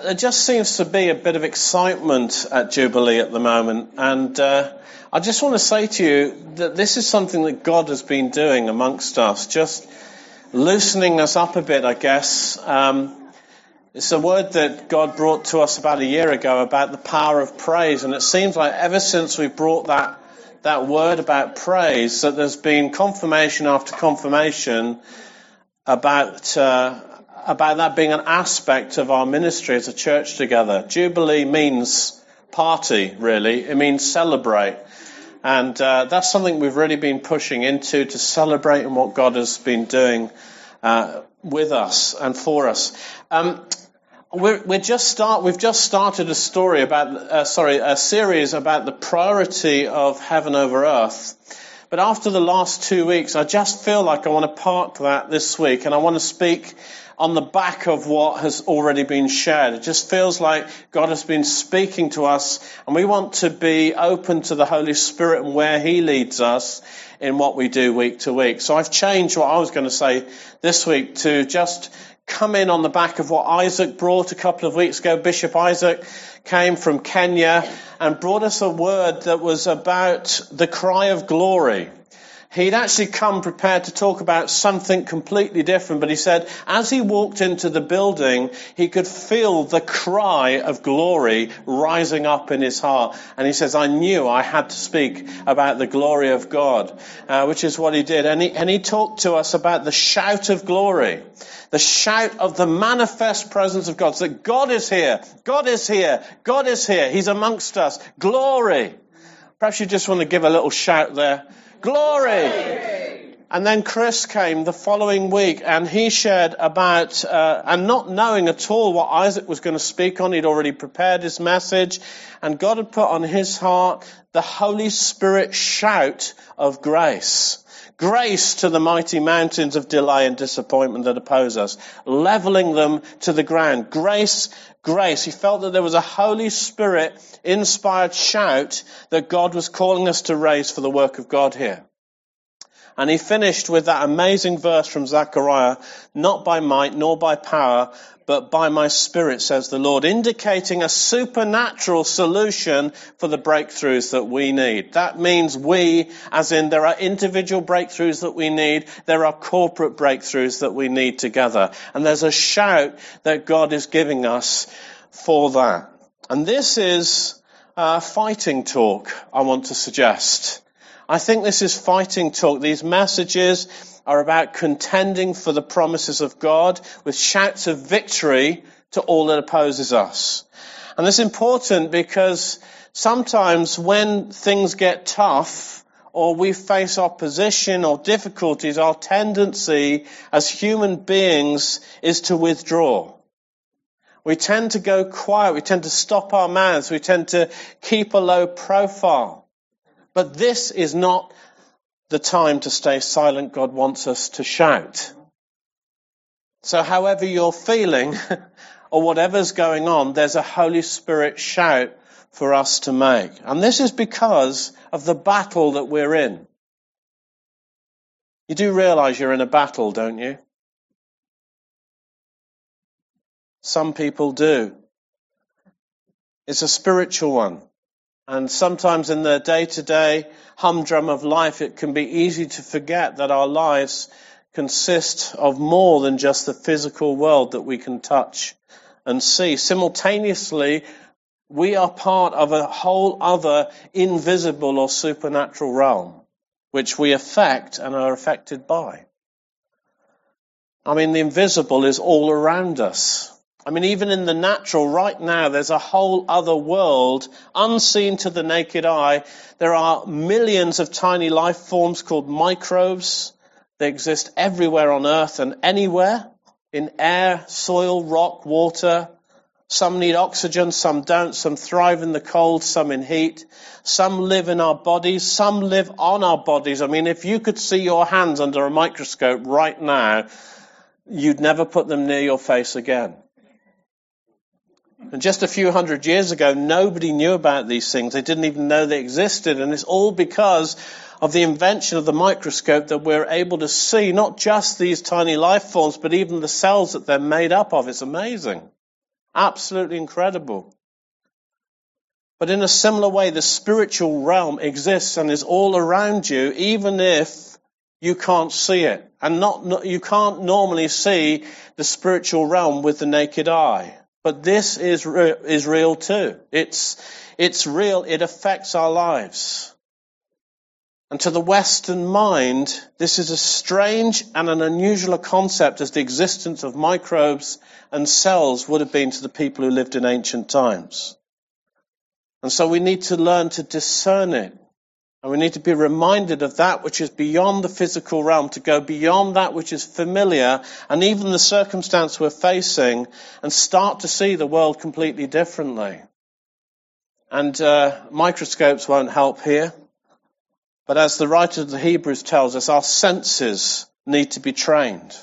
There just seems to be a bit of excitement at Jubilee at the moment, and uh, I just want to say to you that this is something that God has been doing amongst us, just loosening us up a bit, I guess. Um, it's a word that God brought to us about a year ago about the power of praise, and it seems like ever since we brought that that word about praise, that there's been confirmation after confirmation about uh, about that being an aspect of our ministry as a church together. Jubilee means party, really. It means celebrate. And uh, that's something we've really been pushing into to celebrate in what God has been doing uh, with us and for us. Um, we're, we're, just start, we've just started a story about, uh, sorry, a series about the priority of heaven over earth. But after the last two weeks, I just feel like I want to park that this week and I want to speak on the back of what has already been shared. It just feels like God has been speaking to us and we want to be open to the Holy Spirit and where He leads us in what we do week to week. So I've changed what I was going to say this week to just come in on the back of what Isaac brought a couple of weeks ago. Bishop Isaac came from Kenya and brought us a word that was about the cry of glory. He'd actually come prepared to talk about something completely different, but he said as he walked into the building, he could feel the cry of glory rising up in his heart. And he says, I knew I had to speak about the glory of God, uh, which is what he did. And he, and he talked to us about the shout of glory, the shout of the manifest presence of God. So that God is here, God is here, God is here, He's amongst us. Glory. Perhaps you just want to give a little shout there. Glory! And then Chris came the following week and he shared about, uh, and not knowing at all what Isaac was going to speak on, he'd already prepared his message, and God had put on his heart the Holy Spirit shout of grace. Grace to the mighty mountains of delay and disappointment that oppose us, leveling them to the ground. Grace, grace. He felt that there was a Holy Spirit inspired shout that God was calling us to raise for the work of God here. And he finished with that amazing verse from Zechariah, not by might nor by power, but by my spirit, says the Lord, indicating a supernatural solution for the breakthroughs that we need. That means we, as in there are individual breakthroughs that we need, there are corporate breakthroughs that we need together. And there's a shout that God is giving us for that. And this is uh, fighting talk, I want to suggest. I think this is fighting talk. These messages are about contending for the promises of God with shouts of victory to all that opposes us. And this is important because sometimes when things get tough or we face opposition or difficulties, our tendency as human beings is to withdraw. We tend to go quiet. We tend to stop our mouths. We tend to keep a low profile. But this is not the time to stay silent. God wants us to shout. So however you're feeling or whatever's going on, there's a Holy Spirit shout for us to make. And this is because of the battle that we're in. You do realize you're in a battle, don't you? Some people do. It's a spiritual one. And sometimes in the day to day humdrum of life, it can be easy to forget that our lives consist of more than just the physical world that we can touch and see. Simultaneously, we are part of a whole other invisible or supernatural realm, which we affect and are affected by. I mean, the invisible is all around us. I mean, even in the natural, right now, there's a whole other world unseen to the naked eye. There are millions of tiny life forms called microbes. They exist everywhere on earth and anywhere in air, soil, rock, water. Some need oxygen, some don't. Some thrive in the cold, some in heat. Some live in our bodies, some live on our bodies. I mean, if you could see your hands under a microscope right now, you'd never put them near your face again. And just a few hundred years ago, nobody knew about these things. They didn't even know they existed. And it's all because of the invention of the microscope that we're able to see not just these tiny life forms, but even the cells that they're made up of. It's amazing. Absolutely incredible. But in a similar way, the spiritual realm exists and is all around you, even if you can't see it. And not, you can't normally see the spiritual realm with the naked eye. But this is, is real too. It's, it's real. It affects our lives. And to the Western mind, this is as strange and an unusual concept as the existence of microbes and cells would have been to the people who lived in ancient times. And so we need to learn to discern it. And we need to be reminded of that which is beyond the physical realm, to go beyond that which is familiar and even the circumstance we're facing and start to see the world completely differently. And uh, microscopes won't help here. But as the writer of the Hebrews tells us, our senses need to be trained.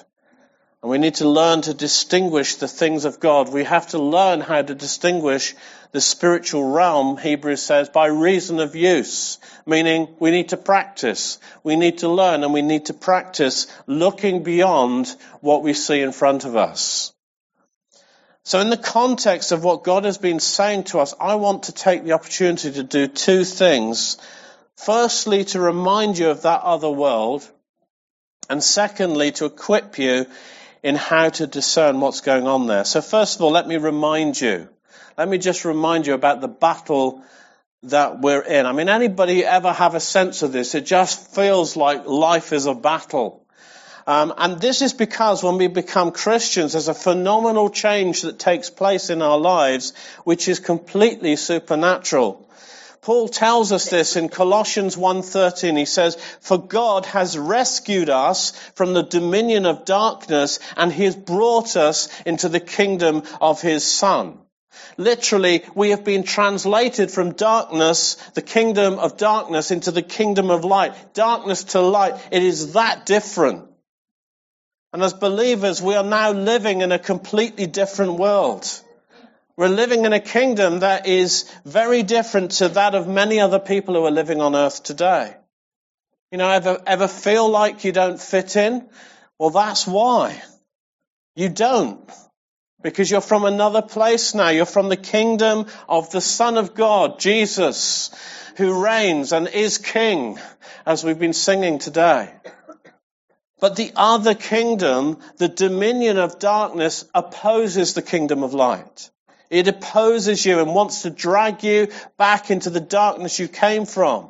And we need to learn to distinguish the things of God. We have to learn how to distinguish the spiritual realm, Hebrews says, by reason of use. Meaning we need to practice. We need to learn and we need to practice looking beyond what we see in front of us. So in the context of what God has been saying to us, I want to take the opportunity to do two things. Firstly, to remind you of that other world. And secondly, to equip you in how to discern what's going on there. So first of all, let me remind you. Let me just remind you about the battle that we're in. I mean, anybody ever have a sense of this? It just feels like life is a battle. Um, and this is because when we become Christians, there's a phenomenal change that takes place in our lives, which is completely supernatural. Paul tells us this in Colossians 1:13. He says, "For God has rescued us from the dominion of darkness and he has brought us into the kingdom of his son." Literally, we have been translated from darkness, the kingdom of darkness, into the kingdom of light. Darkness to light. It is that different. And as believers, we are now living in a completely different world. We're living in a kingdom that is very different to that of many other people who are living on earth today. You know, ever, ever feel like you don't fit in? Well, that's why. You don't. Because you're from another place now. You're from the kingdom of the Son of God, Jesus, who reigns and is King, as we've been singing today. But the other kingdom, the dominion of darkness, opposes the kingdom of light. It opposes you and wants to drag you back into the darkness you came from.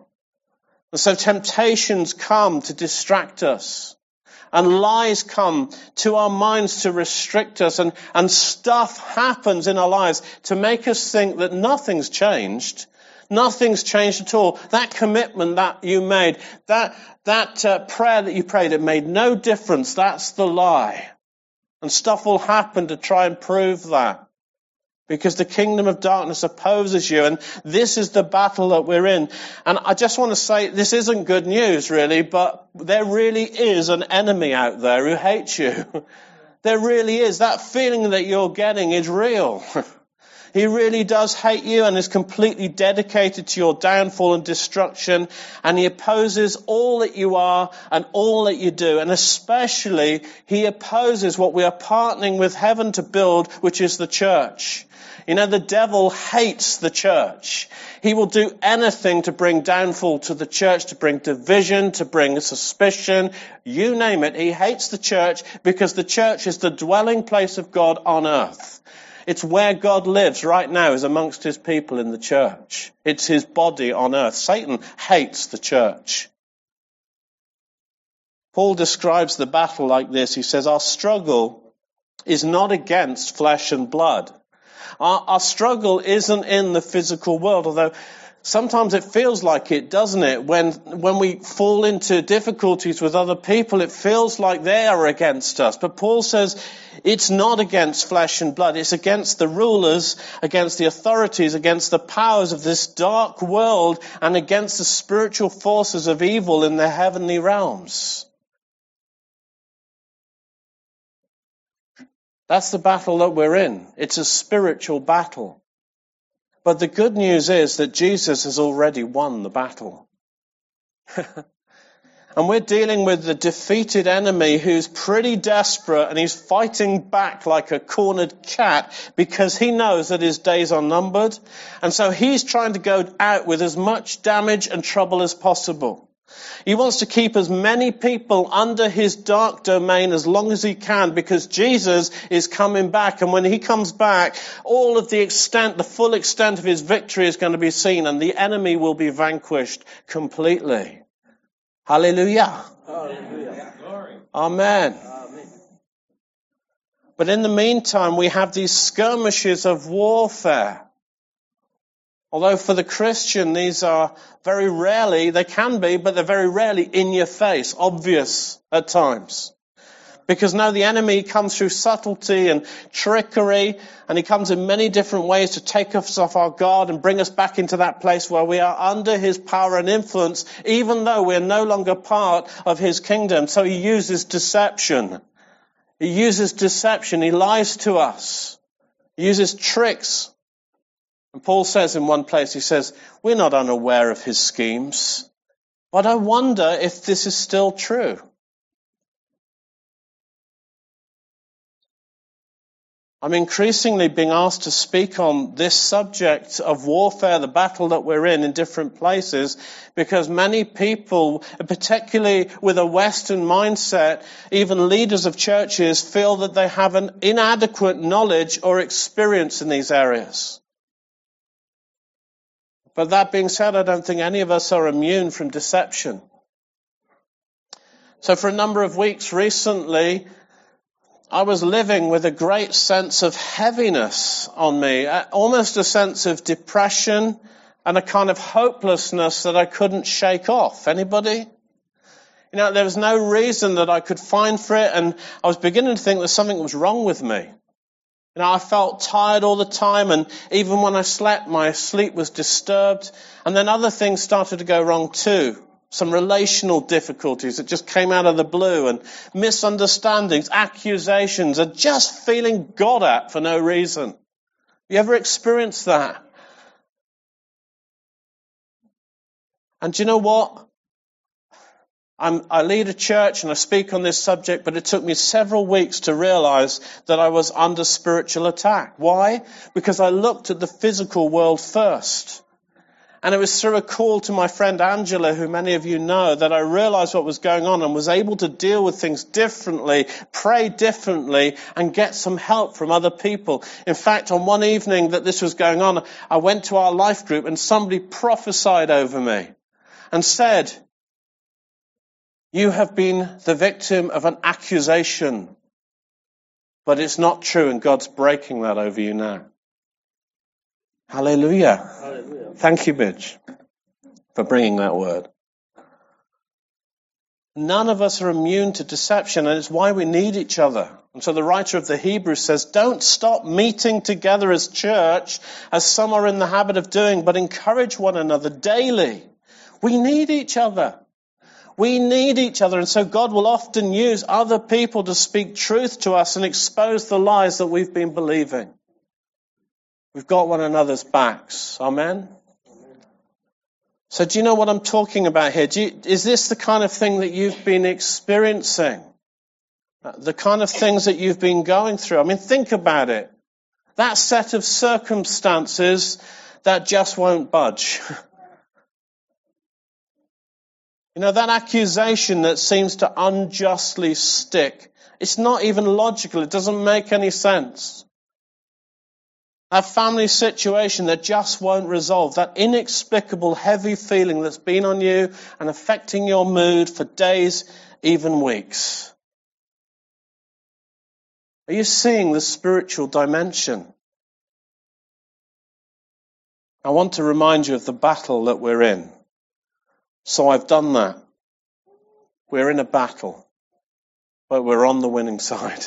And so temptations come to distract us. And lies come to our minds to restrict us. And, and stuff happens in our lives to make us think that nothing's changed. Nothing's changed at all. That commitment that you made, that, that uh, prayer that you prayed, it made no difference. That's the lie. And stuff will happen to try and prove that because the kingdom of darkness opposes you and this is the battle that we're in. And I just want to say this isn't good news really, but there really is an enemy out there who hates you. there really is. That feeling that you're getting is real. He really does hate you and is completely dedicated to your downfall and destruction. And he opposes all that you are and all that you do. And especially, he opposes what we are partnering with heaven to build, which is the church. You know, the devil hates the church. He will do anything to bring downfall to the church, to bring division, to bring suspicion, you name it. He hates the church because the church is the dwelling place of God on earth. It's where God lives right now is amongst his people in the church. It's his body on earth. Satan hates the church. Paul describes the battle like this. He says, our struggle is not against flesh and blood our, our struggle isn't in the physical world, although sometimes it feels like it, doesn't it? When, when we fall into difficulties with other people, it feels like they are against us. But Paul says it's not against flesh and blood. It's against the rulers, against the authorities, against the powers of this dark world, and against the spiritual forces of evil in the heavenly realms. That's the battle that we're in. It's a spiritual battle. But the good news is that Jesus has already won the battle. And we're dealing with the defeated enemy who's pretty desperate and he's fighting back like a cornered cat because he knows that his days are numbered. And so he's trying to go out with as much damage and trouble as possible. He wants to keep as many people under his dark domain as long as he can because Jesus is coming back. And when he comes back, all of the extent, the full extent of his victory is going to be seen and the enemy will be vanquished completely. Hallelujah. Hallelujah. Amen. Amen. But in the meantime, we have these skirmishes of warfare. Although for the Christian, these are very rarely, they can be, but they're very rarely in your face, obvious at times. Because now the enemy comes through subtlety and trickery, and he comes in many different ways to take us off our guard and bring us back into that place where we are under his power and influence, even though we're no longer part of his kingdom. So he uses deception. He uses deception. He lies to us. He uses tricks. And Paul says in one place, he says, we're not unaware of his schemes. But I wonder if this is still true. I'm increasingly being asked to speak on this subject of warfare, the battle that we're in in different places, because many people, particularly with a Western mindset, even leaders of churches, feel that they have an inadequate knowledge or experience in these areas. But that being said, I don't think any of us are immune from deception. So for a number of weeks recently, I was living with a great sense of heaviness on me, almost a sense of depression and a kind of hopelessness that I couldn't shake off. Anybody? You know, there was no reason that I could find for it, and I was beginning to think that something was wrong with me. You know, I felt tired all the time, and even when I slept, my sleep was disturbed, and then other things started to go wrong too some relational difficulties that just came out of the blue and misunderstandings, accusations, and just feeling God at for no reason. You ever experienced that? And do you know what? I'm, i lead a church and I speak on this subject, but it took me several weeks to realize that I was under spiritual attack. Why? Because I looked at the physical world first. And it was through a call to my friend Angela, who many of you know, that I realized what was going on and was able to deal with things differently, pray differently, and get some help from other people. In fact, on one evening that this was going on, I went to our life group and somebody prophesied over me and said, you have been the victim of an accusation, but it's not true and God's breaking that over you now. Hallelujah. Hallelujah. Thank you, Mitch, for bringing that word. None of us are immune to deception, and it's why we need each other. And so the writer of the Hebrews says, don't stop meeting together as church, as some are in the habit of doing, but encourage one another daily. We need each other. We need each other, and so God will often use other people to speak truth to us and expose the lies that we've been believing. We've got one another's backs. Amen? So do you know what I'm talking about here? You, is this the kind of thing that you've been experiencing? The kind of things that you've been going through? I mean, think about it. That set of circumstances that just won't budge. you know, that accusation that seems to unjustly stick. It's not even logical. It doesn't make any sense. That family situation that just won't resolve, that inexplicable heavy feeling that's been on you and affecting your mood for days, even weeks. Are you seeing the spiritual dimension? I want to remind you of the battle that we're in. So I've done that. We're in a battle, but we're on the winning side.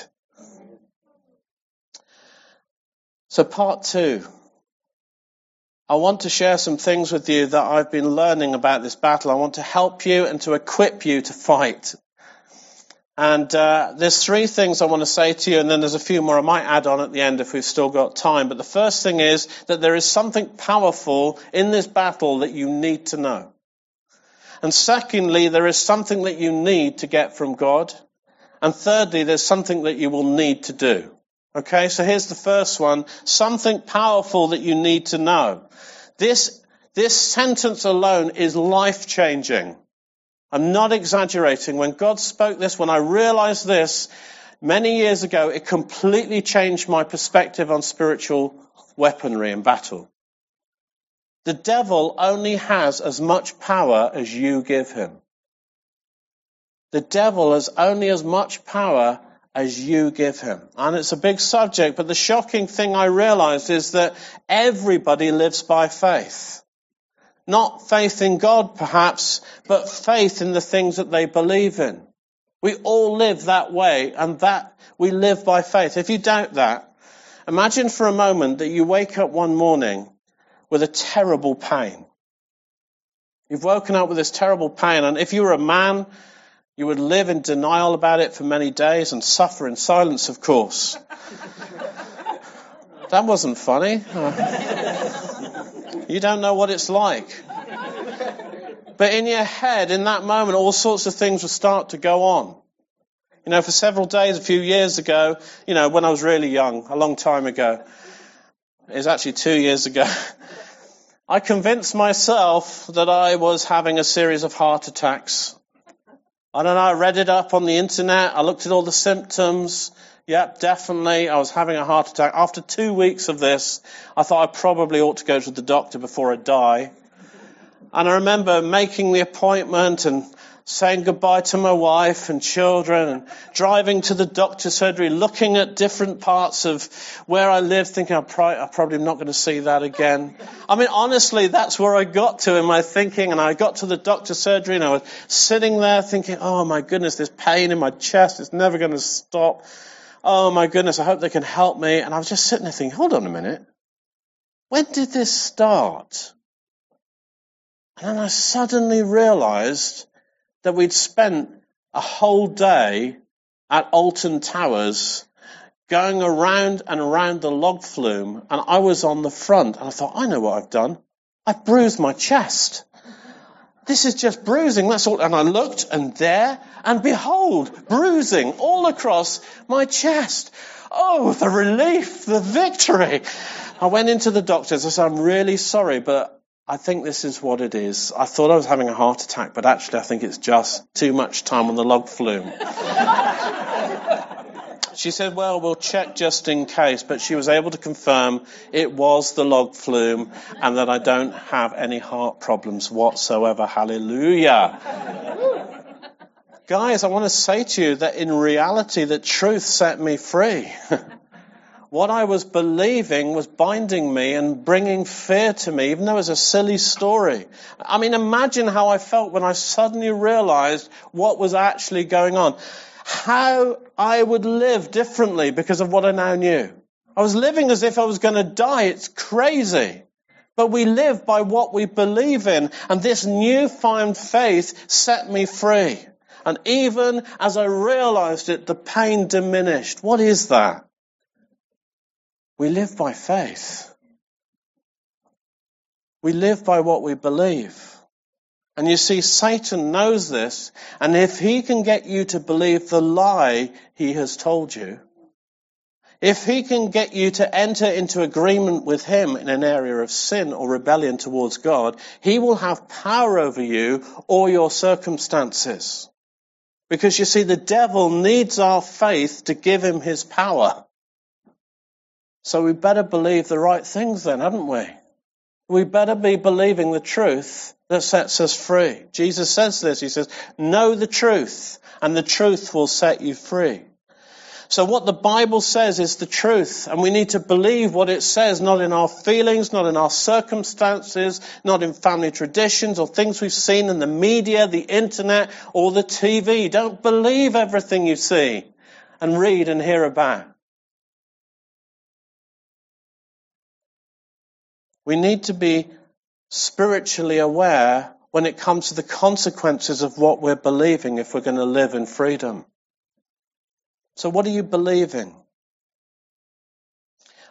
So part two. I want to share some things with you that I've been learning about this battle. I want to help you and to equip you to fight. And uh, there's three things I want to say to you, and then there's a few more I might add on at the end if we've still got time. But the first thing is that there is something powerful in this battle that you need to know. And secondly, there is something that you need to get from God. And thirdly, there's something that you will need to do. Okay, so here's the first one. Something powerful that you need to know. This, this sentence alone is life changing. I'm not exaggerating. When God spoke this, when I realized this many years ago, it completely changed my perspective on spiritual weaponry and battle. The devil only has as much power as you give him. The devil has only as much power as you give him. And it's a big subject, but the shocking thing I realized is that everybody lives by faith. Not faith in God, perhaps, but faith in the things that they believe in. We all live that way, and that we live by faith. If you doubt that, imagine for a moment that you wake up one morning with a terrible pain. You've woken up with this terrible pain, and if you were a man, you would live in denial about it for many days and suffer in silence, of course. that wasn't funny. You don't know what it's like. But in your head, in that moment, all sorts of things will start to go on. You know, for several days, a few years ago, you know, when I was really young, a long time ago, was actually two years ago, I convinced myself that I was having a series of heart attacks. I don't know, I read it up on the internet, I looked at all the symptoms. Yep, definitely, I was having a heart attack. After two weeks of this, I thought I probably ought to go to the doctor before I die. And I remember making the appointment and saying goodbye to my wife and children and driving to the doctor's surgery, looking at different parts of where I live, thinking I'm, probably, not going to see that again. I mean, honestly, that's where I got to in my thinking. And I got to the doctor's surgery and I was sitting there thinking, oh my goodness, this pain in my chest is never going to stop. Oh my goodness, I hope they can help me. And I was just sitting there thinking, hold on a minute. When did this start? And then I suddenly realized that we'd spent a whole day at Alton Towers going around and around the log flume and I was on the front and I thought, I know what I've done. I've bruised my chest. This is just bruising, that's all. And I looked and there, and behold, bruising all across my chest. Oh, the relief, the victory. I went into the doctors. I said, I'm really sorry, but I think this is what it is. I thought I was having a heart attack, but actually I think it's just too much time on the log flume. she said, well, we'll check just in case, but she was able to confirm it was the log flume and that I don't have any heart problems whatsoever. Hallelujah. Guys, I want to say to you that in reality, the truth set me free. what I was believing was binding me and bringing fear to me, even though it was a silly story. I mean, imagine how I felt when I suddenly realized what was actually going on. How I would live differently because of what I now knew. I was living as if I was going to die. It's crazy. But we live by what we believe in. And this newfound faith set me free. And even as I realized it, the pain diminished. What is that? We live by faith. We live by what we believe. And you see, Satan knows this, and if he can get you to believe the lie he has told you, if he can get you to enter into agreement with him in an area of sin or rebellion towards God, he will have power over you or your circumstances. Because you see, the devil needs our faith to give him his power. So we better believe the right things then, haven't we? We better be believing the truth that sets us free. Jesus says this. He says, know the truth and the truth will set you free. So what the Bible says is the truth, and we need to believe what it says, not in our feelings, not in our circumstances, not in family traditions or things we've seen in the media, the internet, or the TV. Don't believe everything you see and read and hear about. We need to be spiritually aware when it comes to the consequences of what we're believing if we're going to live in freedom. So what are you believing?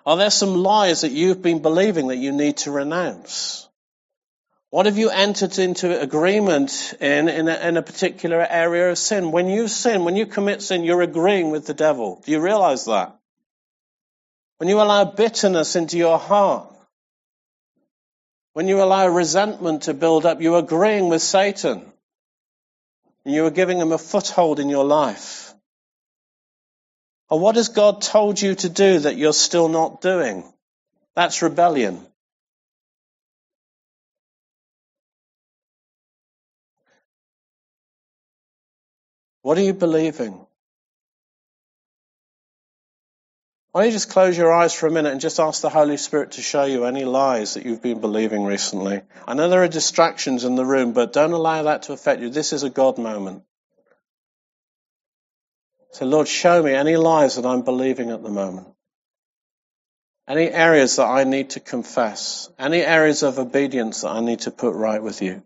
Are there some lies that you've been believing that you need to renounce? What have you entered into agreement in, in a, in a particular area of sin? When you sin, when you commit sin, you're agreeing with the devil. Do you realize that? When you allow bitterness into your heart, when you allow resentment to build up, you're agreeing with Satan. And you are giving him a foothold in your life. Or what has God told you to do that you're still not doing? That's rebellion. What are you believing? Why don't you just close your eyes for a minute and just ask the Holy Spirit to show you any lies that you've been believing recently? I know there are distractions in the room, but don't allow that to affect you. This is a God moment. So, Lord, show me any lies that I'm believing at the moment. Any areas that I need to confess. Any areas of obedience that I need to put right with you.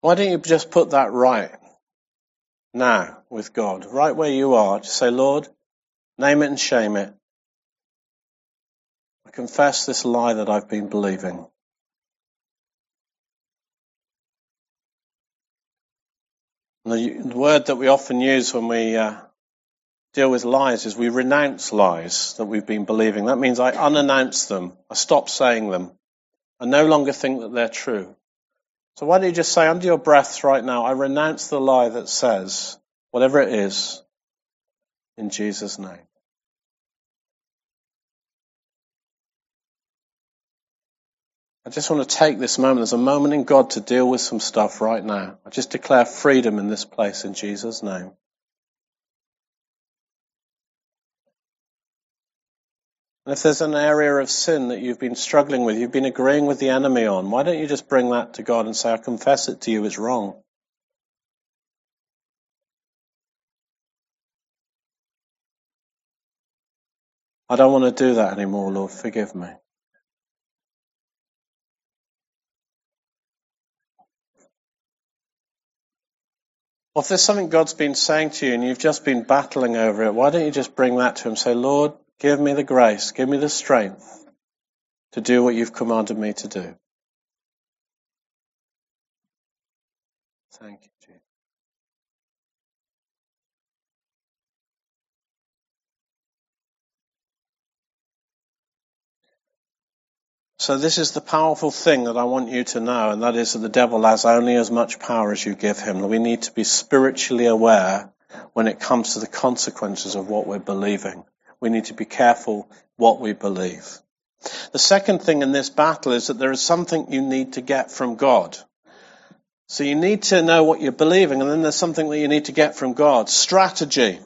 Why don't you just put that right now with God, right where you are? Just say, Lord, name it and shame it. I confess this lie that I've been believing. The word that we often use when we uh, deal with lies is we renounce lies that we've been believing. That means I unannounce them. I stop saying them. I no longer think that they're true. So why don't you just say under your breaths right now, I renounce the lie that says, whatever it is, in Jesus' name. I just want to take this moment. There's a moment in God to deal with some stuff right now. I just declare freedom in this place in Jesus' name. If there's an area of sin that you've been struggling with, you've been agreeing with the enemy on, why don't you just bring that to God and say, I confess it to you, it's wrong. I don't want to do that anymore, Lord. Forgive me. Or if there's something God's been saying to you and you've just been battling over it, why don't you just bring that to Him? Say, Lord, Give me the grace, give me the strength to do what you've commanded me to do. Thank you, Jesus. So this is the powerful thing that I want you to know, and that is that the devil has only as much power as you give him. We need to be spiritually aware when it comes to the consequences of what we're believing we need to be careful what we believe. The second thing in this battle is that there is something you need to get from God. So you need to know what you're believing, and then there's something that you need to get from God. Strategy.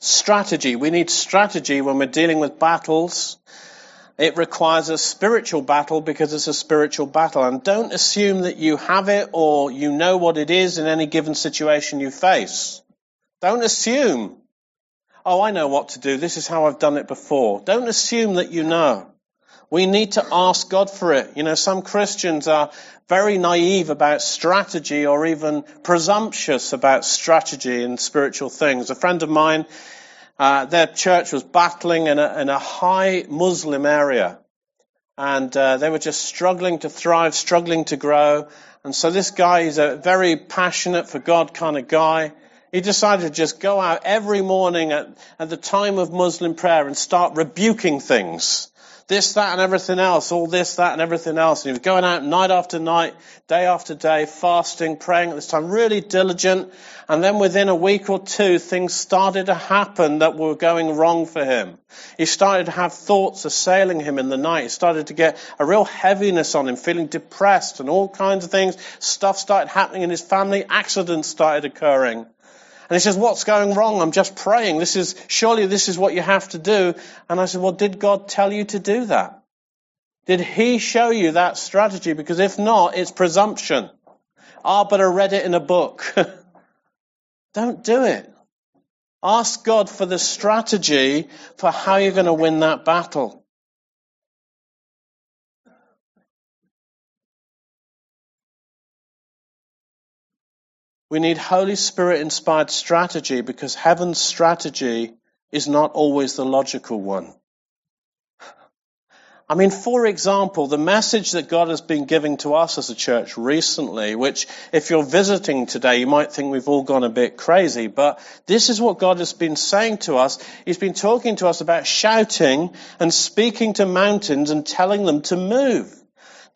Strategy. We need strategy when we're dealing with battles. It requires a spiritual battle because it's a spiritual battle. And don't assume that you have it or you know what it is in any given situation you face. Don't assume oh, I know what to do. This is how I've done it before. Don't assume that you know. We need to ask God for it. You know, some Christians are very naive about strategy or even presumptuous about strategy in spiritual things. A friend of mine, uh, their church was battling in a, in a high Muslim area. And uh, they were just struggling to thrive, struggling to grow. And so this guy is a very passionate for God kind of guy. He decided to just go out every morning at, at the time of Muslim prayer and start rebuking things. This, that, and everything else. All this, that, and everything else. And he was going out night after night, day after day, fasting, praying at this time, really diligent. And then within a week or two, things started to happen that were going wrong for him. He started to have thoughts assailing him in the night. He started to get a real heaviness on him, feeling depressed and all kinds of things. Stuff started happening in his family. Accidents started occurring. And he says, what's going wrong? I'm just praying. This is, surely this is what you have to do. And I said, well, did God tell you to do that? Did he show you that strategy? Because if not, it's presumption. Ah, but I read it in a book. Don't do it. Ask God for the strategy for how you're going to win that battle. We need Holy Spirit inspired strategy because heaven's strategy is not always the logical one. I mean, for example, the message that God has been giving to us as a church recently, which if you're visiting today, you might think we've all gone a bit crazy, but this is what God has been saying to us. He's been talking to us about shouting and speaking to mountains and telling them to move.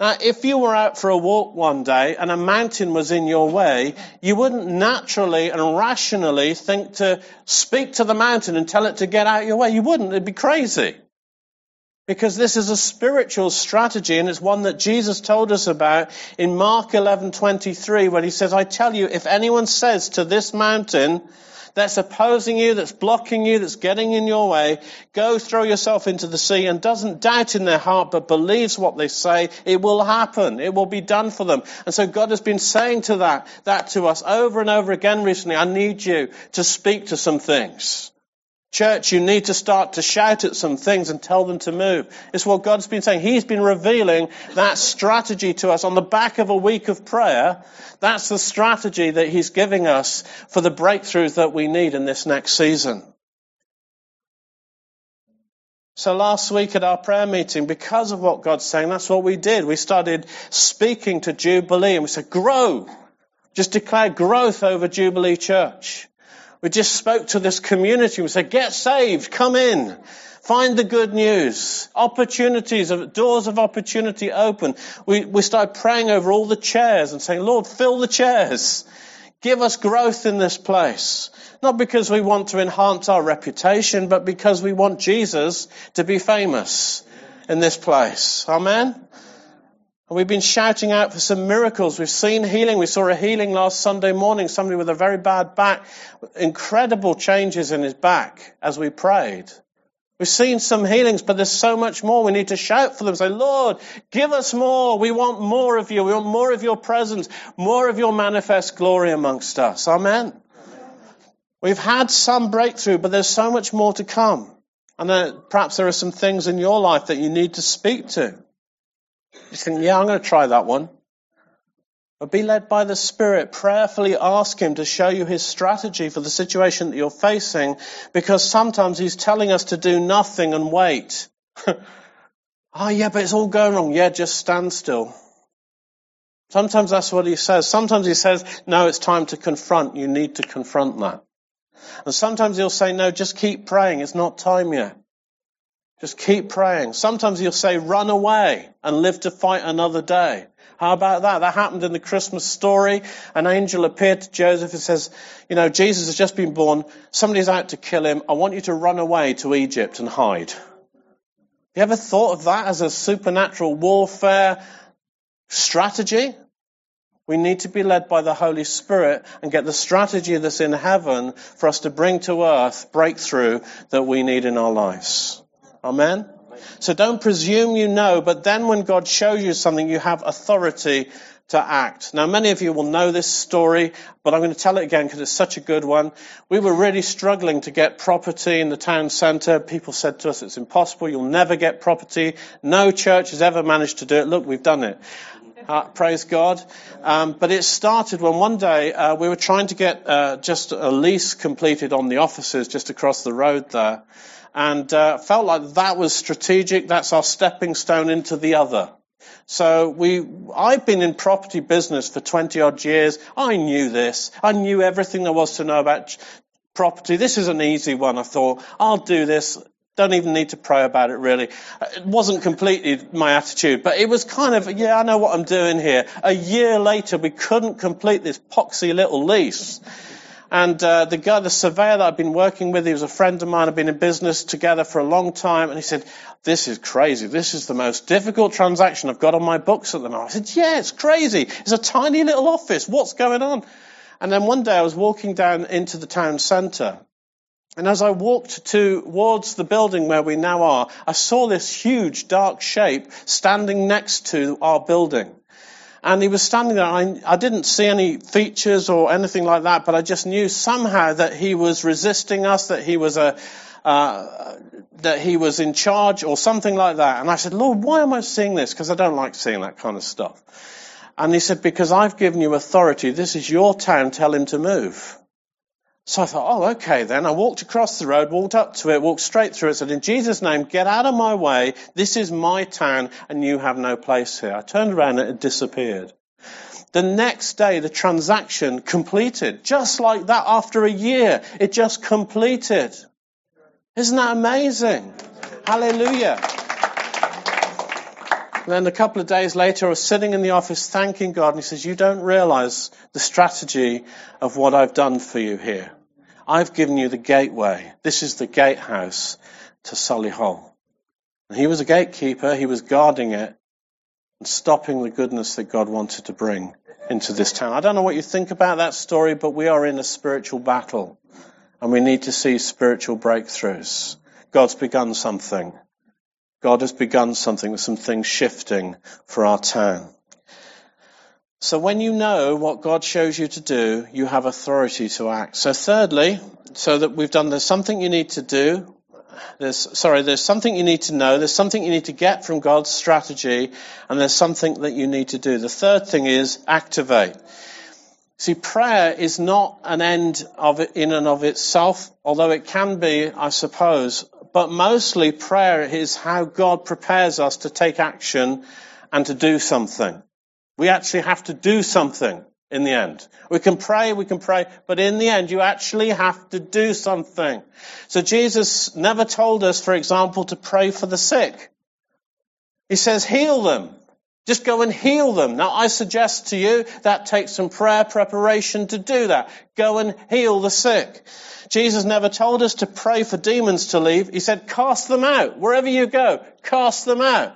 Now, if you were out for a walk one day and a mountain was in your way, you wouldn't naturally and rationally think to speak to the mountain and tell it to get out of your way. You wouldn't. It'd be crazy. Because this is a spiritual strategy and it's one that Jesus told us about in Mark 11:23 when he says, "I tell you, if anyone says to this mountain that's opposing you, that's blocking you, that's getting in your way, go throw yourself into the sea and doesn't doubt in their heart but believes what they say, it will happen. It will be done for them." And so God has been saying to that that to us over and over again recently, "I need you to speak to some things." Church, you need to start to shout at some things and tell them to move. It's what God's been saying. He's been revealing that strategy to us on the back of a week of prayer. That's the strategy that He's giving us for the breakthroughs that we need in this next season. So last week at our prayer meeting, because of what God's saying, that's what we did. We started speaking to Jubilee and we said, grow. Just declare growth over Jubilee Church. We just spoke to this community. We said, get saved, come in. Find the good news. Opportunities, doors of opportunity open. We, we started praying over all the chairs and saying, Lord, fill the chairs. Give us growth in this place. Not because we want to enhance our reputation, but because we want Jesus to be famous in this place. Amen? And we've been shouting out for some miracles. We've seen healing. We saw a healing last Sunday morning, somebody with a very bad back, incredible changes in his back as we prayed. We've seen some healings, but there's so much more. We need to shout for them. Say, Lord, give us more. We want more of you. We want more of your presence, more of your manifest glory amongst us. Amen. We've had some breakthrough, but there's so much more to come. And perhaps there are some things in your life that you need to speak to. You think, yeah, I'm going to try that one. But be led by the Spirit. Prayerfully ask Him to show you His strategy for the situation that you're facing because sometimes He's telling us to do nothing and wait. oh, yeah, but it's all going wrong. Yeah, just stand still. Sometimes that's what He says. Sometimes He says, no, it's time to confront. You need to confront that. And sometimes He'll say, no, just keep praying. It's not time yet. Just keep praying. Sometimes he'll say, run away and live to fight another day. How about that? That happened in the Christmas story. An angel appeared to Joseph and says, you know, Jesus has just been born. Somebody's out to kill him. I want you to run away to Egypt and hide. You ever thought of that as a supernatural warfare strategy? We need to be led by the Holy Spirit and get the strategy that's in heaven for us to bring to earth breakthrough that we need in our lives. Amen? So don't presume you know, but then when God shows you something, you have authority to act. Now, many of you will know this story, but I'm going to tell it again because it's such a good one. We were really struggling to get property in the town centre. People said to us, it's impossible. You'll never get property. No church has ever managed to do it. Look, we've done it. Uh, praise God. Um, but it started when one day uh, we were trying to get uh, just a lease completed on the offices just across the road there and uh, felt like that was strategic. That's our stepping stone into the other. So we, I've been in property business for 20 odd years. I knew this. I knew everything there was to know about property. This is an easy one. I thought, I'll do this. Don't even need to pray about it really. It wasn't completely my attitude, but it was kind of, yeah, I know what I'm doing here. A year later, we couldn't complete this poxy little lease. And uh, the guy, the surveyor that I've been working with, he was a friend of mine. I've been in business together for a long time. And he said, this is crazy. This is the most difficult transaction I've got on my books at the moment. I said, yeah, it's crazy. It's a tiny little office. What's going on? And then one day I was walking down into the town centre. And as I walked towards the building where we now are, I saw this huge dark shape standing next to our building. And he was standing there. I, I didn't see any features or anything like that, but I just knew somehow that he was resisting us, that he was a, uh, that he was in charge or something like that. And I said, Lord, why am I seeing this? Because I don't like seeing that kind of stuff. And he said, because I've given you authority. This is your town. Tell him to move. So I thought, oh, okay then. I walked across the road, walked up to it, walked straight through it, said, in Jesus' name, get out of my way. This is my town and you have no place here. I turned around and it disappeared. The next day, the transaction completed. Just like that, after a year, it just completed. Isn't that amazing? Hallelujah. And then a couple of days later, I was sitting in the office thanking God, and he says, You don't realize the strategy of what I've done for you here. I've given you the gateway. This is the gatehouse to Solihull. And he was a gatekeeper, he was guarding it and stopping the goodness that God wanted to bring into this town. I don't know what you think about that story, but we are in a spiritual battle and we need to see spiritual breakthroughs. God's begun something. God has begun something with some things shifting for our town. So when you know what God shows you to do, you have authority to act. So thirdly, so that we've done, there's something you need to do. There's, sorry, there's something you need to know. There's something you need to get from God's strategy. And there's something that you need to do. The third thing is activate. See, prayer is not an end of it in and of itself, although it can be, I suppose. But mostly prayer is how God prepares us to take action and to do something. We actually have to do something in the end. We can pray, we can pray, but in the end you actually have to do something. So Jesus never told us, for example, to pray for the sick. He says heal them. Just go and heal them. Now I suggest to you that takes some prayer preparation to do that. Go and heal the sick. Jesus never told us to pray for demons to leave. He said cast them out. Wherever you go, cast them out.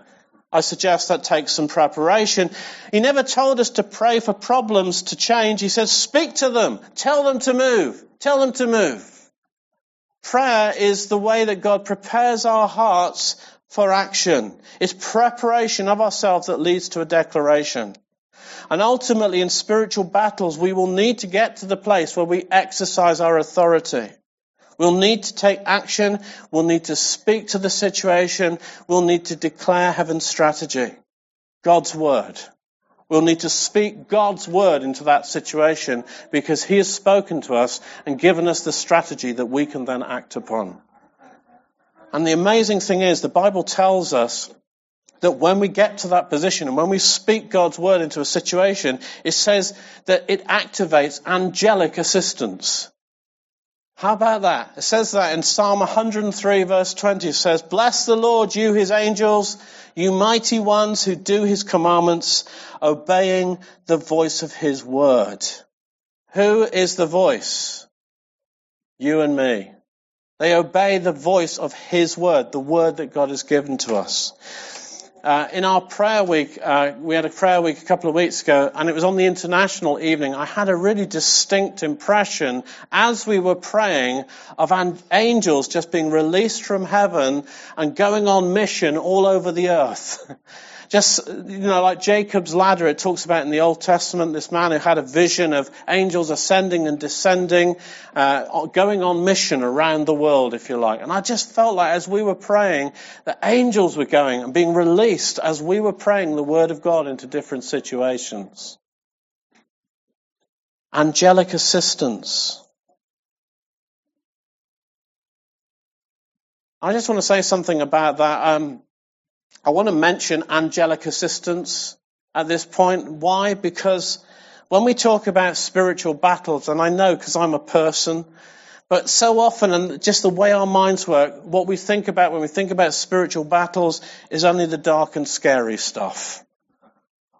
I suggest that takes some preparation. He never told us to pray for problems to change. He says, speak to them. Tell them to move. Tell them to move. Prayer is the way that God prepares our hearts for action. It's preparation of ourselves that leads to a declaration. And ultimately in spiritual battles, we will need to get to the place where we exercise our authority. We'll need to take action. We'll need to speak to the situation. We'll need to declare heaven's strategy. God's word. We'll need to speak God's word into that situation because He has spoken to us and given us the strategy that we can then act upon. And the amazing thing is, the Bible tells us that when we get to that position and when we speak God's word into a situation, it says that it activates angelic assistance. How about that? It says that in Psalm 103 verse 20. It says, Bless the Lord, you his angels, you mighty ones who do his commandments, obeying the voice of his word. Who is the voice? You and me. They obey the voice of his word, the word that God has given to us. Uh, in our prayer week, uh, we had a prayer week a couple of weeks ago, and it was on the international evening. I had a really distinct impression as we were praying of an- angels just being released from heaven and going on mission all over the earth. Just, you know, like Jacob's ladder, it talks about in the Old Testament, this man who had a vision of angels ascending and descending, uh, going on mission around the world, if you like. And I just felt like as we were praying, that angels were going and being released as we were praying the Word of God into different situations. Angelic assistance. I just want to say something about that. Um, I want to mention angelic assistance at this point. Why? Because when we talk about spiritual battles, and I know because I'm a person, but so often, and just the way our minds work, what we think about when we think about spiritual battles is only the dark and scary stuff.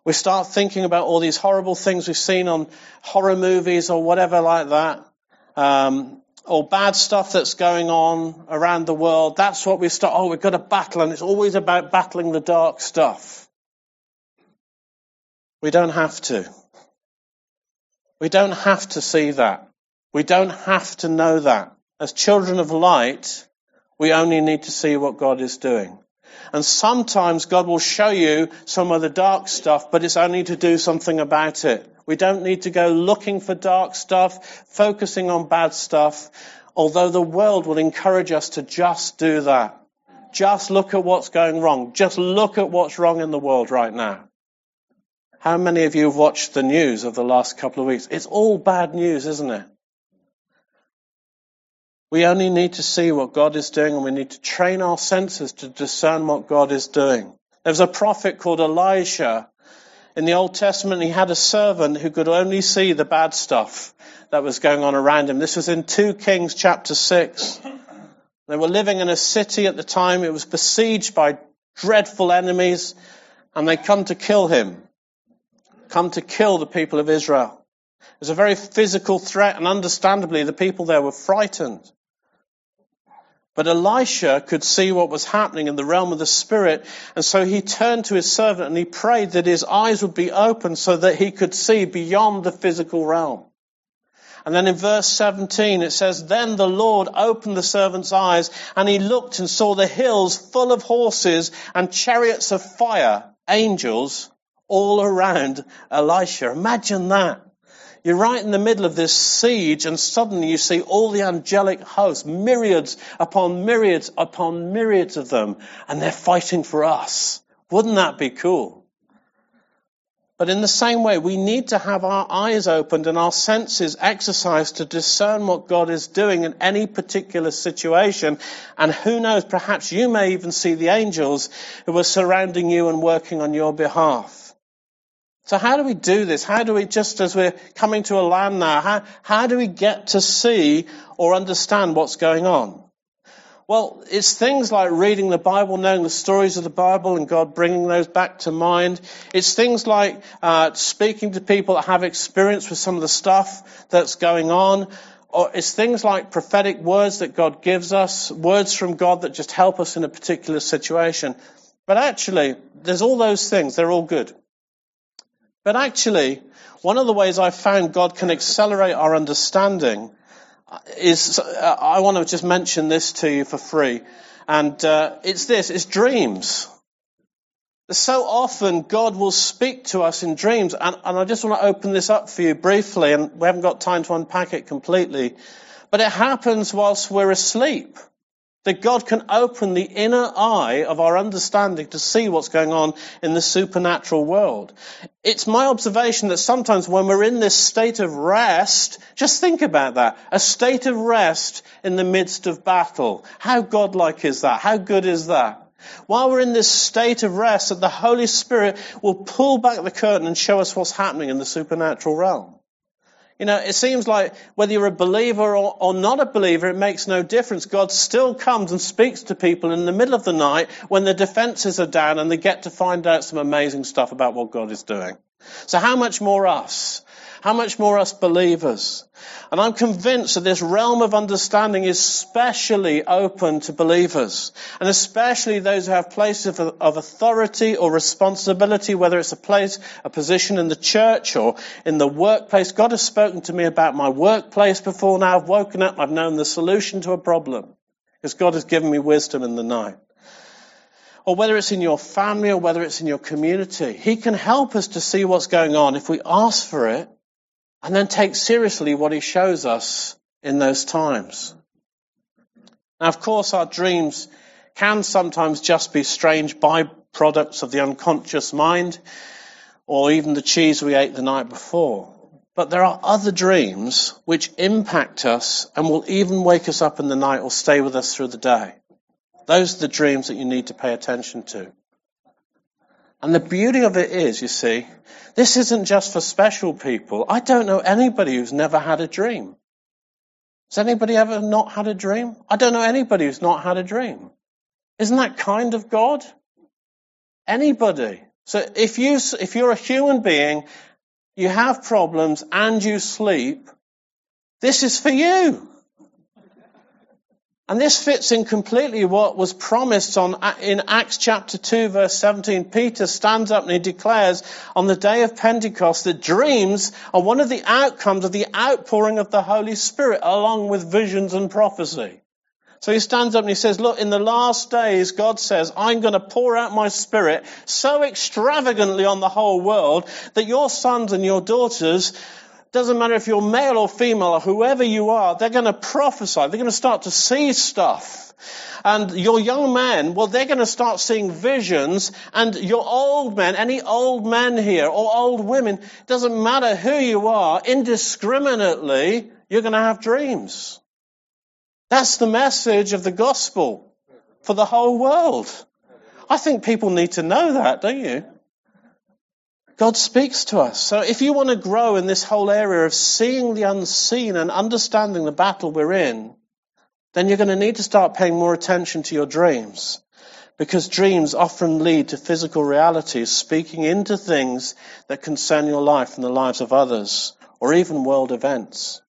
We start thinking about all these horrible things we've seen on horror movies or whatever like that. Um, or bad stuff that's going on around the world, that's what we start, oh, we've got to battle, and it's always about battling the dark stuff. We don't have to. We don't have to see that. We don't have to know that. As children of light, we only need to see what God is doing. And sometimes God will show you some of the dark stuff, but it's only to do something about it. We don't need to go looking for dark stuff, focusing on bad stuff, although the world will encourage us to just do that. Just look at what's going wrong. Just look at what's wrong in the world right now. How many of you have watched the news of the last couple of weeks? It's all bad news, isn't it? We only need to see what God is doing and we need to train our senses to discern what God is doing. There was a prophet called Elisha in the Old Testament. He had a servant who could only see the bad stuff that was going on around him. This was in 2 Kings chapter 6. They were living in a city at the time. It was besieged by dreadful enemies and they come to kill him, come to kill the people of Israel. It was a very physical threat and understandably the people there were frightened. But Elisha could see what was happening in the realm of the Spirit, and so he turned to his servant and he prayed that his eyes would be open so that he could see beyond the physical realm. And then in verse 17 it says, Then the Lord opened the servant's eyes, and he looked and saw the hills full of horses and chariots of fire, angels, all around Elisha. Imagine that. You're right in the middle of this siege and suddenly you see all the angelic hosts, myriads upon myriads upon myriads of them, and they're fighting for us. Wouldn't that be cool? But in the same way, we need to have our eyes opened and our senses exercised to discern what God is doing in any particular situation. And who knows, perhaps you may even see the angels who are surrounding you and working on your behalf. So how do we do this? How do we, just as we're coming to a land now, how, how do we get to see or understand what's going on? Well, it's things like reading the Bible, knowing the stories of the Bible and God bringing those back to mind. It's things like uh, speaking to people that have experience with some of the stuff that's going on. Or it's things like prophetic words that God gives us, words from God that just help us in a particular situation. But actually, there's all those things. They're all good. But actually, one of the ways I've found God can accelerate our understanding is, uh, I want to just mention this to you for free. And uh, it's this, it's dreams. So often God will speak to us in dreams, and, and I just want to open this up for you briefly, and we haven't got time to unpack it completely. But it happens whilst we're asleep. That God can open the inner eye of our understanding to see what's going on in the supernatural world. It's my observation that sometimes when we're in this state of rest, just think about that. A state of rest in the midst of battle. How godlike is that? How good is that? While we're in this state of rest, that the Holy Spirit will pull back the curtain and show us what's happening in the supernatural realm. You know, it seems like whether you're a believer or, or, not a believer, it makes no difference. God still comes and speaks to people in the middle of the night when their defenses are down and they get to find out some amazing stuff about what God is doing. So how much more us? How much more us believers? And I'm convinced that this realm of understanding is specially open to believers, and especially those who have places of, of authority or responsibility, whether it's a place, a position in the church or in the workplace. God has spoken to me about my workplace before now. I've woken up, I've known the solution to a problem, because God has given me wisdom in the night or whether it's in your family or whether it's in your community. He can help us to see what's going on if we ask for it and then take seriously what he shows us in those times. Now, of course, our dreams can sometimes just be strange byproducts of the unconscious mind or even the cheese we ate the night before. But there are other dreams which impact us and will even wake us up in the night or stay with us through the day. Those are the dreams that you need to pay attention to. And the beauty of it is, you see, this isn't just for special people. I don't know anybody who's never had a dream. Has anybody ever not had a dream? I don't know anybody who's not had a dream. Isn't that kind of God? Anybody. So if you, if you're a human being, you have problems and you sleep, this is for you. And this fits in completely what was promised on, in Acts chapter 2 verse 17. Peter stands up and he declares on the day of Pentecost that dreams are one of the outcomes of the outpouring of the Holy Spirit along with visions and prophecy. So he stands up and he says, look, in the last days, God says, I'm going to pour out my spirit so extravagantly on the whole world that your sons and your daughters, doesn't matter if you're male or female or whoever you are, they're going to prophesy. They're going to start to see stuff. And your young men, well, they're going to start seeing visions. And your old men, any old men here or old women, doesn't matter who you are, indiscriminately, you're going to have dreams. That's the message of the gospel for the whole world. I think people need to know that, don't you? God speaks to us. So if you want to grow in this whole area of seeing the unseen and understanding the battle we're in, then you're going to need to start paying more attention to your dreams. Because dreams often lead to physical realities, speaking into things that concern your life and the lives of others, or even world events.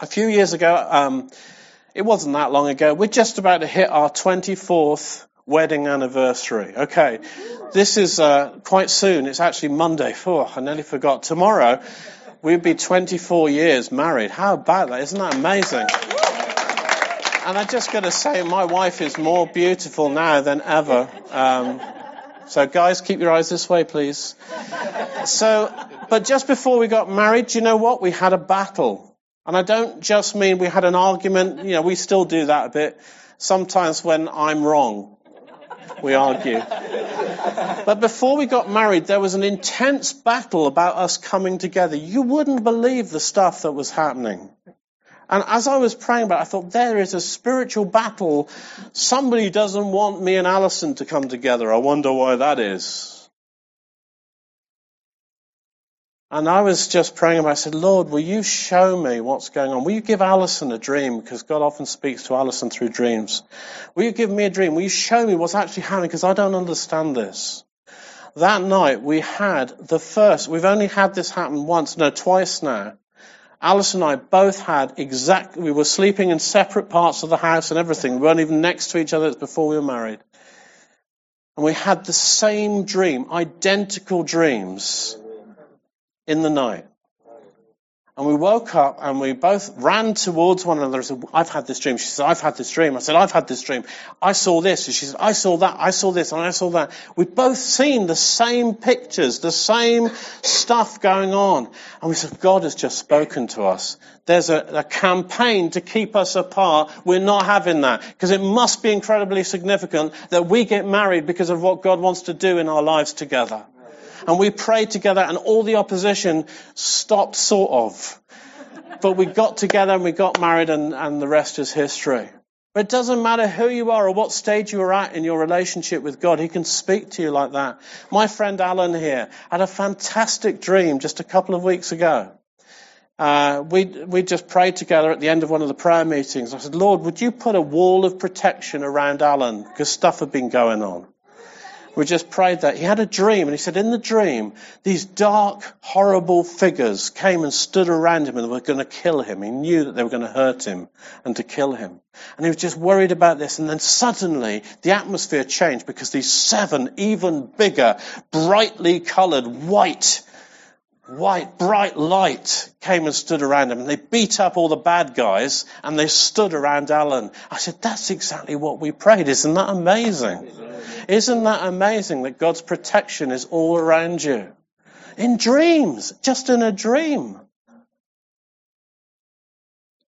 A few years ago, um, it wasn't that long ago, we're just about to hit our 24th wedding anniversary. Okay, this is uh, quite soon. It's actually Monday. Oh, I nearly forgot. Tomorrow, we'd be 24 years married. How about that? Isn't that amazing? And I just got to say, my wife is more beautiful now than ever. Um, so, guys, keep your eyes this way, please. So, but just before we got married, you know what? We had a battle. And I don't just mean we had an argument. You know, we still do that a bit. Sometimes when I'm wrong, we argue. But before we got married, there was an intense battle about us coming together. You wouldn't believe the stuff that was happening. And as I was praying about it, I thought, there is a spiritual battle. Somebody doesn't want me and Alison to come together. I wonder why that is. And I was just praying about I said, Lord, will you show me what's going on? Will you give Alison a dream? Because God often speaks to Alison through dreams. Will you give me a dream? Will you show me what's actually happening? Because I don't understand this. That night we had the first, we've only had this happen once, no, twice now. Alice and I both had exact, we were sleeping in separate parts of the house and everything. We weren't even next to each other before we were married. And we had the same dream, identical dreams in the night. And we woke up and we both ran towards one another and said, I've had this dream. She said, I've had this dream. I said, I've had this dream. I saw this. And she said, I saw that. I saw this and I saw that. We've both seen the same pictures, the same stuff going on. And we said, God has just spoken to us. There's a, a campaign to keep us apart. We're not having that because it must be incredibly significant that we get married because of what God wants to do in our lives together and we prayed together and all the opposition stopped sort of. But we got together and we got married and, and the rest is history. But it doesn't matter who you are or what stage you are at in your relationship with God. He can speak to you like that. My friend Alan here had a fantastic dream just a couple of weeks ago. Uh, we we just prayed together at the end of one of the prayer meetings. I said, Lord, would you put a wall of protection around Alan because stuff had been going on. We just prayed that. He had a dream, and he said, in the dream, these dark, horrible figures came and stood around him and were going to kill him. He knew that they were going to hurt him and to kill him. And he was just worried about this. And then suddenly, the atmosphere changed because these seven, even bigger, brightly colored, white, white, bright light came and stood around him. And they beat up all the bad guys, and they stood around Alan. I said, that's exactly what we prayed. Isn't that amazing? Isn't that amazing that God's protection is all around you? In dreams, just in a dream.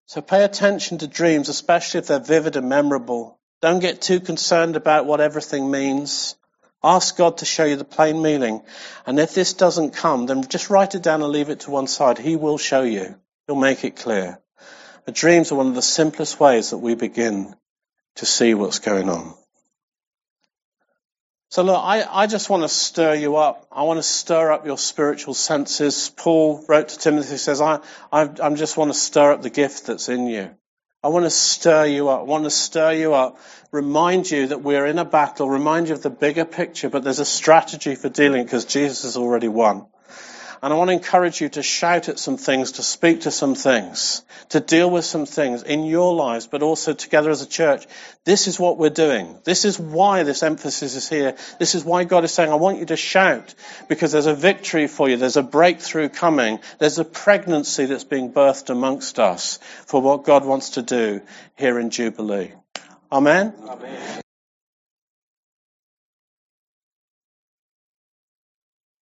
So pay attention to dreams, especially if they're vivid and memorable. Don't get too concerned about what everything means. Ask God to show you the plain meaning. And if this doesn't come, then just write it down and leave it to one side. He will show you. He'll make it clear. The dreams are one of the simplest ways that we begin to see what's going on. So look, I, I just want to stir you up. I want to stir up your spiritual senses. Paul wrote to Timothy, says, I, I, I just want to stir up the gift that's in you. I want to stir you up. I want to stir you up. Remind you that we're in a battle. Remind you of the bigger picture, but there's a strategy for dealing because Jesus has already won. And I want to encourage you to shout at some things, to speak to some things, to deal with some things in your lives, but also together as a church. This is what we're doing. This is why this emphasis is here. This is why God is saying, I want you to shout because there's a victory for you. There's a breakthrough coming. There's a pregnancy that's being birthed amongst us for what God wants to do here in Jubilee. Amen? Amen.